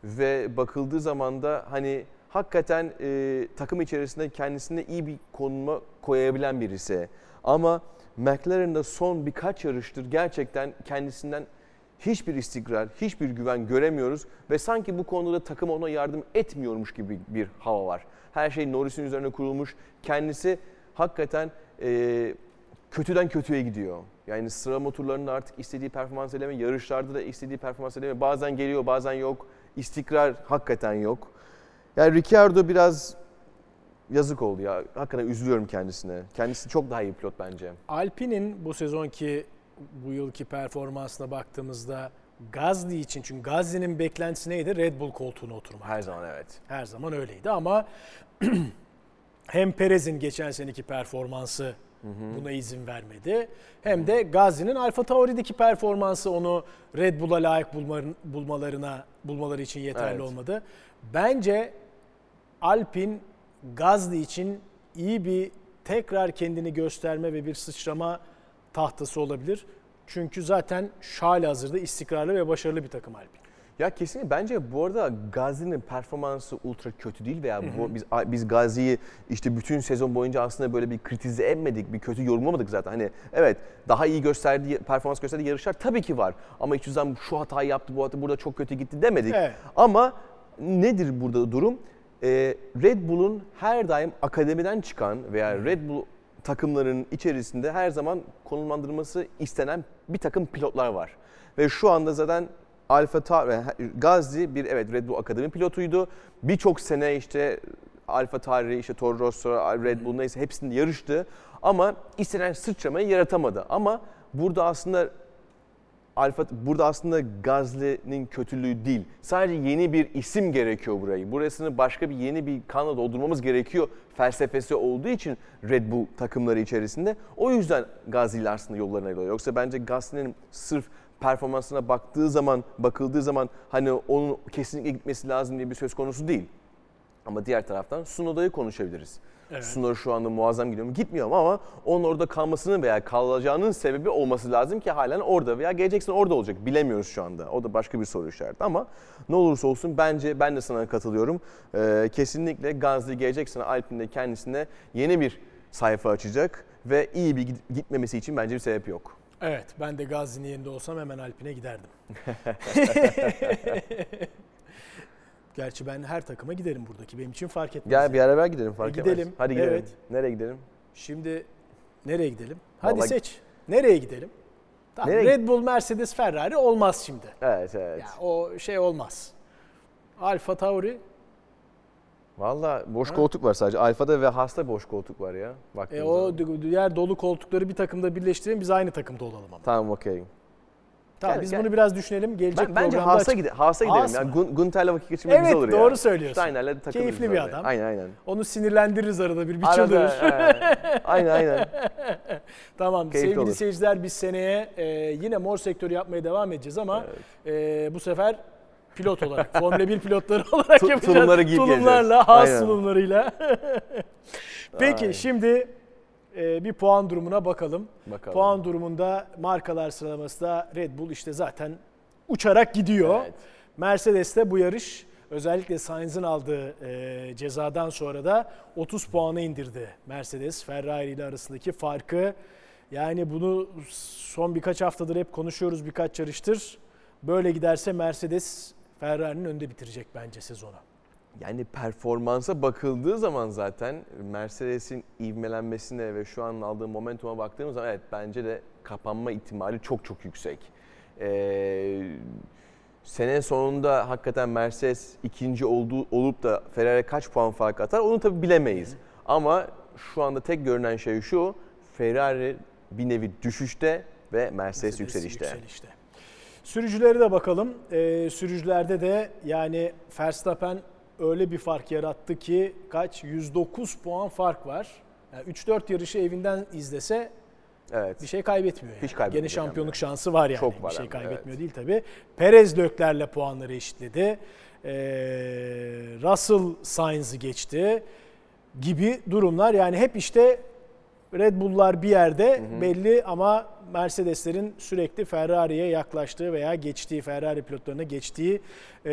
ve bakıldığı zaman da hani hakikaten e, takım içerisinde kendisine iyi bir konuma koyabilen birisi. Ama McLaren'da son birkaç yarıştır gerçekten kendisinden hiçbir istikrar, hiçbir güven göremiyoruz ve sanki bu konuda da takım ona yardım etmiyormuş gibi bir hava var. Her şey Norris'in üzerine kurulmuş. Kendisi hakikaten e, kötüden kötüye gidiyor. Yani sıra motorlarında artık istediği performans eleme, yarışlarda da istediği performans eleme. Bazen geliyor, bazen yok. İstikrar hakikaten yok. Yani Ricciardo biraz yazık oldu ya. Hakikaten üzülüyorum kendisine. Kendisi çok daha iyi pilot bence. Alpine'in bu sezonki bu yılki performansına baktığımızda Gazli için çünkü Gazli'nin beklentisi neydi? Red Bull koltuğuna oturmak. Her zaman evet. Her zaman öyleydi ama hem Perez'in geçen seneki performansı buna izin vermedi. Hem de Gazli'nin Alfa Tauri'deki performansı onu Red Bull'a layık bulmalarına, bulmalarına bulmaları için yeterli Evet. olmadı. Bence Alpin Gazli için iyi bir tekrar kendini gösterme ve bir sıçrama tahtası olabilir. Çünkü zaten şu hazırda istikrarlı ve başarılı bir takım Alpin. Ya kesinlikle bence bu arada Gazi'nin performansı ultra kötü değil veya bu, biz biz Gazi'yi işte bütün sezon boyunca aslında böyle bir kritize etmedik, bir kötü yorumlamadık zaten. Hani evet daha iyi gösterdiği performans gösterdiği yarışlar tabii ki var ama hiçbir zaman şu hatayı yaptı, bu hata burada çok kötü gitti demedik. Evet. Ama nedir burada durum? Ee, Red Bull'un her daim akademiden çıkan veya Red Bull takımların içerisinde her zaman konumlandırılması istenen bir takım pilotlar var. Ve şu anda zaten Alfa Tauri, Gazli bir evet Red Bull akademi pilotuydu. Birçok sene işte Alfa Tauri, işte Toro Rosso, Red Bull neyse hepsinde yarıştı. Ama istenen sıçramayı yaratamadı. Ama burada aslında Alfa burada aslında Gazli'nin kötülüğü değil. Sadece yeni bir isim gerekiyor burayı. Burasını başka bir yeni bir kanla doldurmamız gerekiyor felsefesi olduğu için Red Bull takımları içerisinde. O yüzden Gazli ile aslında yollarına ayrılıyor. Yoksa bence Gazli'nin sırf performansına baktığı zaman, bakıldığı zaman hani onun kesinlikle gitmesi lazım diye bir söz konusu değil. Ama diğer taraftan Sunoda'yı konuşabiliriz. Evet. Sunoda şu anda muazzam gidiyor mu? Gitmiyor ama onun orada kalmasının veya kalacağının sebebi olması lazım ki halen orada veya geleceksin orada olacak. Bilemiyoruz şu anda. O da başka bir soru işareti ama ne olursa olsun bence ben de sana katılıyorum. Ee, kesinlikle Gazli gelecek sene Alpin'de kendisine yeni bir sayfa açacak ve iyi bir gitmemesi için bence bir sebep yok. Evet ben de Gazli'nin yerinde olsam hemen Alpin'e giderdim. Gerçi ben her takıma giderim buradaki. Benim için fark etmez. Gel bir beraber gidelim fark e, gidelim. etmez. Hadi gidelim. Evet. Nereye gidelim? Şimdi nereye gidelim? Hadi Vallahi... seç. Nereye gidelim? Tamam, nereye... Red Bull, Mercedes, Ferrari olmaz şimdi. Evet, evet. Ya, o şey olmaz. Alfa Tauri. Valla boş ha? koltuk var sadece. Alfa'da ve Haas'ta boş koltuk var ya. E o diğer dolu koltukları bir takımda birleştirelim biz aynı takımda olalım ama. Tamam okey. Tamam gel, biz gel. bunu biraz düşünelim. Gelecek ben, bence Haas'a gide Haas'a gidelim. Haas yani Gun Gunter'le vakit geçirmek evet, olur ya. Evet doğru söylüyorsun. Steiner'le de Keyifli bir adam. Aynen aynen. Onu sinirlendiririz arada bir, bir çıldırır. aynen aynen. tamam Keyifli sevgili olur. seyirciler biz seneye e, yine mor sektörü yapmaya devam edeceğiz ama evet. e, bu sefer pilot olarak, Formula 1 pilotları olarak yapacağız. Tulumları giyip Tulumlarla, Haas tulumlarıyla. Peki Aynen. şimdi e, bir puan durumuna bakalım. bakalım. Puan durumunda markalar sıralaması da Red Bull işte zaten uçarak gidiyor. Evet. Mercedes de bu yarış özellikle Sainz'in aldığı e, cezadan sonra da 30 puana indirdi Mercedes Ferrari ile arasındaki farkı. Yani bunu son birkaç haftadır hep konuşuyoruz birkaç yarıştır. Böyle giderse Mercedes Ferrari'nin önde bitirecek bence sezonu. Yani performansa bakıldığı zaman zaten Mercedes'in ivmelenmesine ve şu an aldığı momentuma baktığımız zaman evet bence de kapanma ihtimali çok çok yüksek. Ee, sene sonunda hakikaten Mercedes ikinci olduğu, olup da Ferrari kaç puan fark atar onu tabi bilemeyiz. Ama şu anda tek görünen şey şu Ferrari bir nevi düşüşte ve Mercedes, Mercedes yükselişte. yükselişte. Sürücülere de bakalım. Ee, sürücülerde de yani Verstappen öyle bir fark yarattı ki kaç? 109 puan fark var. Yani 3-4 yarışı evinden izlese Evet. Bir şey kaybetmiyor. Yani. Hiç kaybetmiyor. Gene şampiyonluk yani. şansı var yani. Çok var bir şey kaybetmiyor evet. değil tabii. Perez Lökler'le puanları eşitledi. Ee, Russell Sainz'ı geçti gibi durumlar. Yani hep işte Red Bull'lar bir yerde hı hı. belli ama Mercedeslerin sürekli Ferrari'ye yaklaştığı veya geçtiği, Ferrari pilotlarına geçtiği e,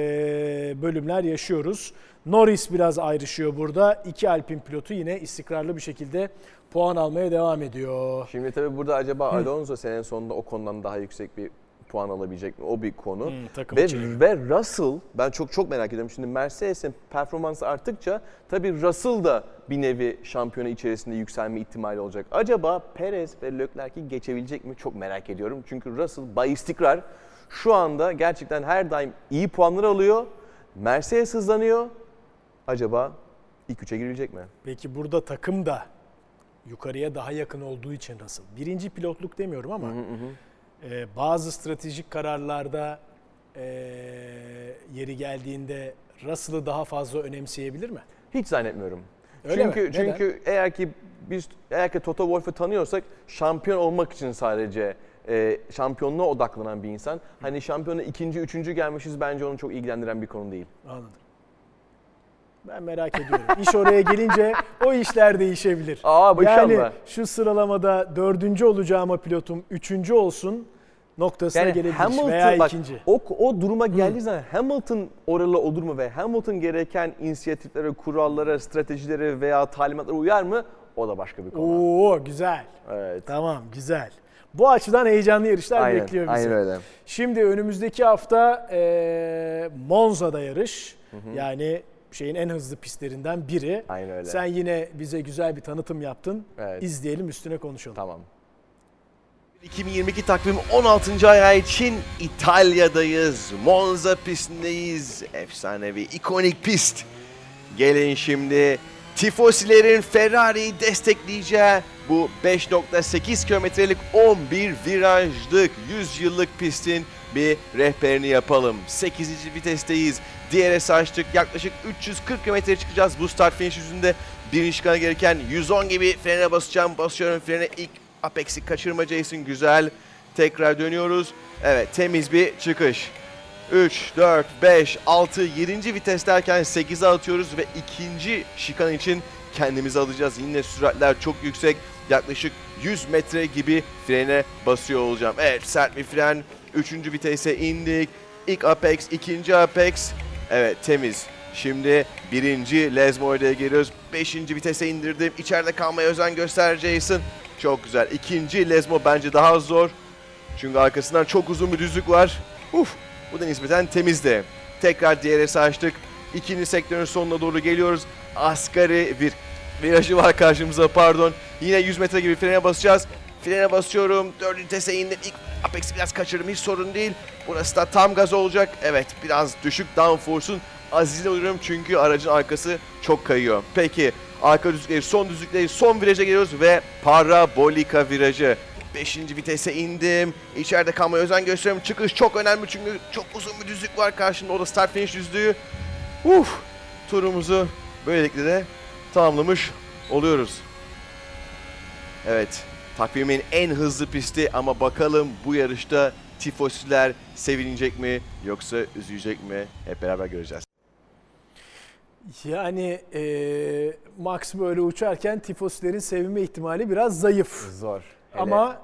bölümler yaşıyoruz. Norris biraz ayrışıyor burada. İki Alpin pilotu yine istikrarlı bir şekilde puan almaya devam ediyor. Şimdi tabii burada acaba Alonso senin sonunda o konudan daha yüksek bir puan alabilecek mi? O bir konu. Hmm, ve, ve Russell ben çok çok merak ediyorum. Şimdi Mercedes'in performansı arttıkça tabii Russell da bir nevi şampiyonu içerisinde yükselme ihtimali olacak. Acaba Perez ve Leclerc'i geçebilecek mi? Çok merak ediyorum. Çünkü Russell bay istikrar. Şu anda gerçekten her daim iyi puanlar alıyor. Mercedes hızlanıyor. Acaba ilk üçe girilecek mi? Peki burada takım da yukarıya daha yakın olduğu için Russell. Birinci pilotluk demiyorum ama hı hı hı e, bazı stratejik kararlarda e, yeri geldiğinde Russell'ı daha fazla önemseyebilir mi? Hiç zannetmiyorum. Öyle çünkü mi? çünkü eğer ki biz eğer ki Toto Wolff'u tanıyorsak şampiyon olmak için sadece e, şampiyonluğa odaklanan bir insan. Hani şampiyona ikinci, üçüncü gelmişiz bence onu çok ilgilendiren bir konu değil. Anladım. Ben merak ediyorum. İş oraya gelince o işler değişebilir. Aa, yani şu sıralamada dördüncü olacağıma pilotum üçüncü olsun noktasına yani gelebilir Hamilton, veya bak, ikinci. O, o duruma geldiği zaman Hamilton oralı olur mu ve Hamilton gereken inisiyatiflere, kurallara, stratejileri veya talimatlara uyar mı? O da başka bir konu. Oo güzel. Evet. Tamam güzel. Bu açıdan heyecanlı yarışlar aynen, bekliyor bizi. Aynen öyle. Şimdi önümüzdeki hafta e, Monza'da yarış. Hı hı. Yani şeyin en hızlı pistlerinden biri. Aynen öyle. Sen yine bize güzel bir tanıtım yaptın. Evet. İzleyelim üstüne konuşalım. Tamam. 2022 takvim 16. ay için İtalya'dayız. Monza pistindeyiz. Efsanevi, ikonik pist. Gelin şimdi tifosilerin Ferrari'yi destekleyeceği Bu 5.8 kilometrelik 11 virajlık 100 yıllık pistin bir rehberini yapalım. 8. vitesteyiz. DRS açtık. Yaklaşık 340 kilometre çıkacağız bu start finish yüzünde. Birinci çıkana gereken 110 gibi frene basacağım. Basıyorum frene. ilk Apex'i kaçırma Jason. Güzel. Tekrar dönüyoruz. Evet temiz bir çıkış. 3, 4, 5, 6, 7. vites derken 8'e atıyoruz ve ikinci şikan için kendimizi alacağız. Yine süratler çok yüksek. Yaklaşık 100 metre gibi frene basıyor olacağım. Evet sert bir fren. Üçüncü vitese indik. İlk apex, ikinci apex. Evet temiz. Şimdi birinci Lesmoy'da geliyoruz. Beşinci vitese indirdim. İçeride kalmaya özen göster Jason. Çok güzel. İkinci Lesmo bence daha zor. Çünkü arkasından çok uzun bir düzlük var. Uf, bu da nispeten temizdi. Tekrar DRS açtık. İkinci sektörün sonuna doğru geliyoruz. Asgari bir virajı var karşımıza pardon. Yine 100 metre gibi frene basacağız. Frene basıyorum. Dördüncü vitese indim. İlk Apex'i biraz kaçırdım hiç sorun değil. Burası da tam gaz olacak. Evet biraz düşük downforce'un azizle oluyorum çünkü aracın arkası çok kayıyor. Peki arka düzlükleri son düzlükleri son viraja geliyoruz ve parabolika virajı. 5. vitese indim. İçeride kalmaya özen gösteriyorum. Çıkış çok önemli çünkü çok uzun bir düzlük var karşımda. O da start finish düzlüğü. Uf! Turumuzu böylelikle de tamamlamış oluyoruz. Evet, takvimin en hızlı pisti ama bakalım bu yarışta tifosiler sevinecek mi yoksa üzülecek mi? Hep beraber göreceğiz. Yani e, Max böyle uçarken tifosilerin sevinme ihtimali biraz zayıf. Zor. Hele- Ama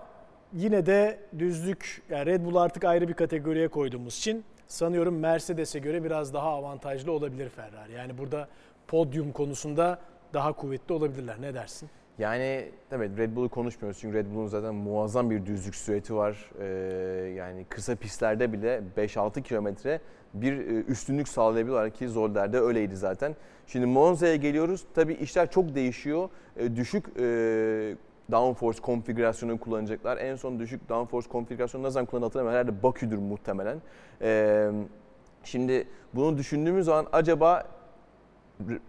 yine de düzlük, yani Red Bull artık ayrı bir kategoriye koyduğumuz için sanıyorum Mercedes'e göre biraz daha avantajlı olabilir Ferrari. Yani burada podyum konusunda daha kuvvetli olabilirler. Ne dersin? Yani evet Red Bull'u konuşmuyoruz çünkü Red Bull'un zaten muazzam bir düzlük süreti var. Ee, yani kısa pistlerde bile 5-6 kilometre bir e, üstünlük sağlayabiliyorlar ki Zolder'de öyleydi zaten. Şimdi Monza'ya geliyoruz. Tabii işler çok değişiyor. Ee, düşük e, downforce konfigürasyonu kullanacaklar. En son düşük downforce konfigürasyonu ne zaman kullanılır. Herhalde Bakü'dür muhtemelen. Ee, şimdi bunu düşündüğümüz zaman acaba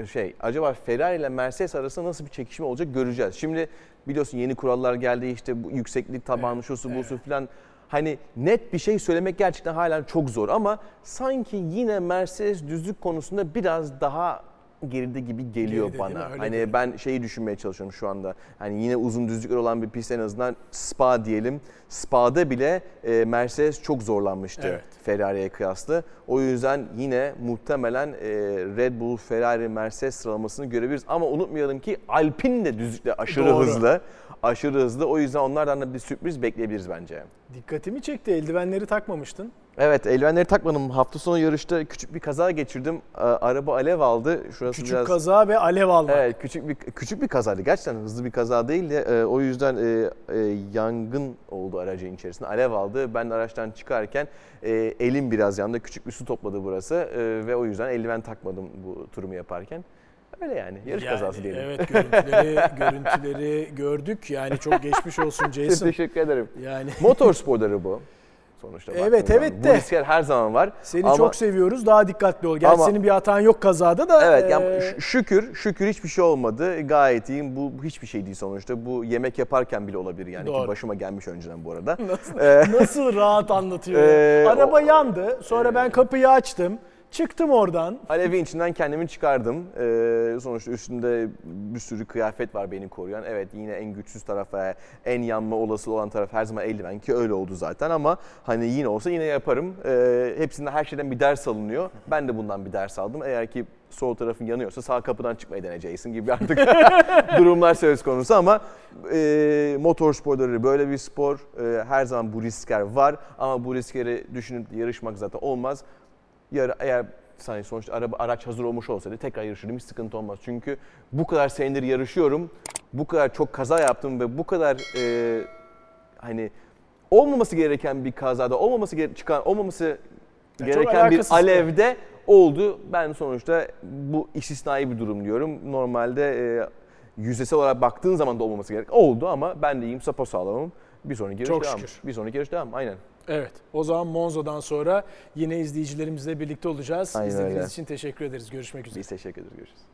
şey acaba Ferrari ile Mercedes arasında nasıl bir çekişme olacak göreceğiz. Şimdi biliyorsun yeni kurallar geldi işte bu yükseklik tabanlı Evet, şusu busu evet. falan. Hani net bir şey söylemek gerçekten halen çok zor ama sanki yine Mercedes düzlük konusunda biraz daha geride gibi geliyor Geride bana. Hani değil. ben şeyi düşünmeye çalışıyorum şu anda. Hani yine uzun düzlükler olan bir pist en azından Spa diyelim. Spa'da bile e, Mercedes çok zorlanmıştı Evet. Ferrari'ye kıyasla. O yüzden yine muhtemelen e, Red Bull, Ferrari, Mercedes sıralamasını görebiliriz. Ama unutmayalım ki Alpine de düzlükte aşırı Doğru. hızlı. Aşırı hızlı. O yüzden onlardan da bir sürpriz bekleyebiliriz bence. Dikkatimi çekti. Eldivenleri takmamıştın. Evet eldivenleri takmadım. Hafta sonu yarışta küçük bir kaza geçirdim. A- Araba alev aldı. Şurası Küçük biraz... kaza ve alev almak. Evet küçük bir küçük bir kazaydı. Gerçekten hızlı bir kaza değildi. Ee, o yüzden e, e, yangın oldu aracın içerisinde. Alev aldı. Ben araçtan çıkarken e, elim biraz yandı. Küçük bir su topladı burası E, ve o yüzden eldiven takmadım bu turumu yaparken. Öyle yani. Yarış Yani kazası diyelim. Evet görüntüleri, görüntüleri gördük. Yani çok geçmiş olsun Jason. Teşekkür ederim. Yani Motorsporları bu. Sonuçta Evet, evet zaman. de. Bu riskler her zaman var. seni Ama- çok seviyoruz. Daha dikkatli ol. Gerçi Ama- senin bir hatan yok kazada da. Evet yani eee, ş- şükür şükür hiçbir şey olmadı. Gayet iyiyim. Bu, bu hiçbir şey değil sonuçta. Bu yemek yaparken bile olabilir yani Doğru. ki başıma gelmiş önceden bu arada. Nasıl, Ee, nasıl rahat anlatıyor. Ee, Araba o- yandı. Sonra ben kapıyı açtım. Çıktım oradan. Alevin içinden kendimi çıkardım. Ee, sonuçta üstünde bir sürü kıyafet var beni koruyan. Evet yine en güçsüz taraf ve en yanma olası olan taraf her zaman eldiven ki öyle oldu zaten ama hani yine olsa yine yaparım. Ee, hepsinde her şeyden bir ders alınıyor. Ben de bundan bir ders aldım. Eğer ki sol tarafın yanıyorsa sağ kapıdan çıkmayı deneyeceksin gibi artık durumlar söz konusu ama e, motor sporları böyle bir spor. E, her zaman bu riskler var ama bu riskleri düşünüp yarışmak zaten olmaz. Yar, eğer hani sonuçta araba araç hazır olmuş olsaydı tekrar yarışırdım hiç sıkıntı olmaz. Çünkü bu kadar senedir yarışıyorum. Bu kadar çok kaza yaptım ve bu kadar e, hani olmaması gereken bir kazada olmaması gere- çıkan olmaması çok gereken bir alevde oldu. Ben sonuçta bu istisnai bir durum diyorum. Normalde e, yüzdesel olarak baktığın zaman da olmaması gerek. Oldu ama ben de iyiyim sapasağlamım. Bir sonraki yarış Çok devam. şükür. Bir sonraki yarış devam. Aynen. Evet. O zaman Monza'dan sonra yine izleyicilerimizle birlikte olacağız. Aynen İzlediğiniz öyle. için teşekkür ederiz. Görüşmek üzere. Biz teşekkür ederiz. Görüşürüz.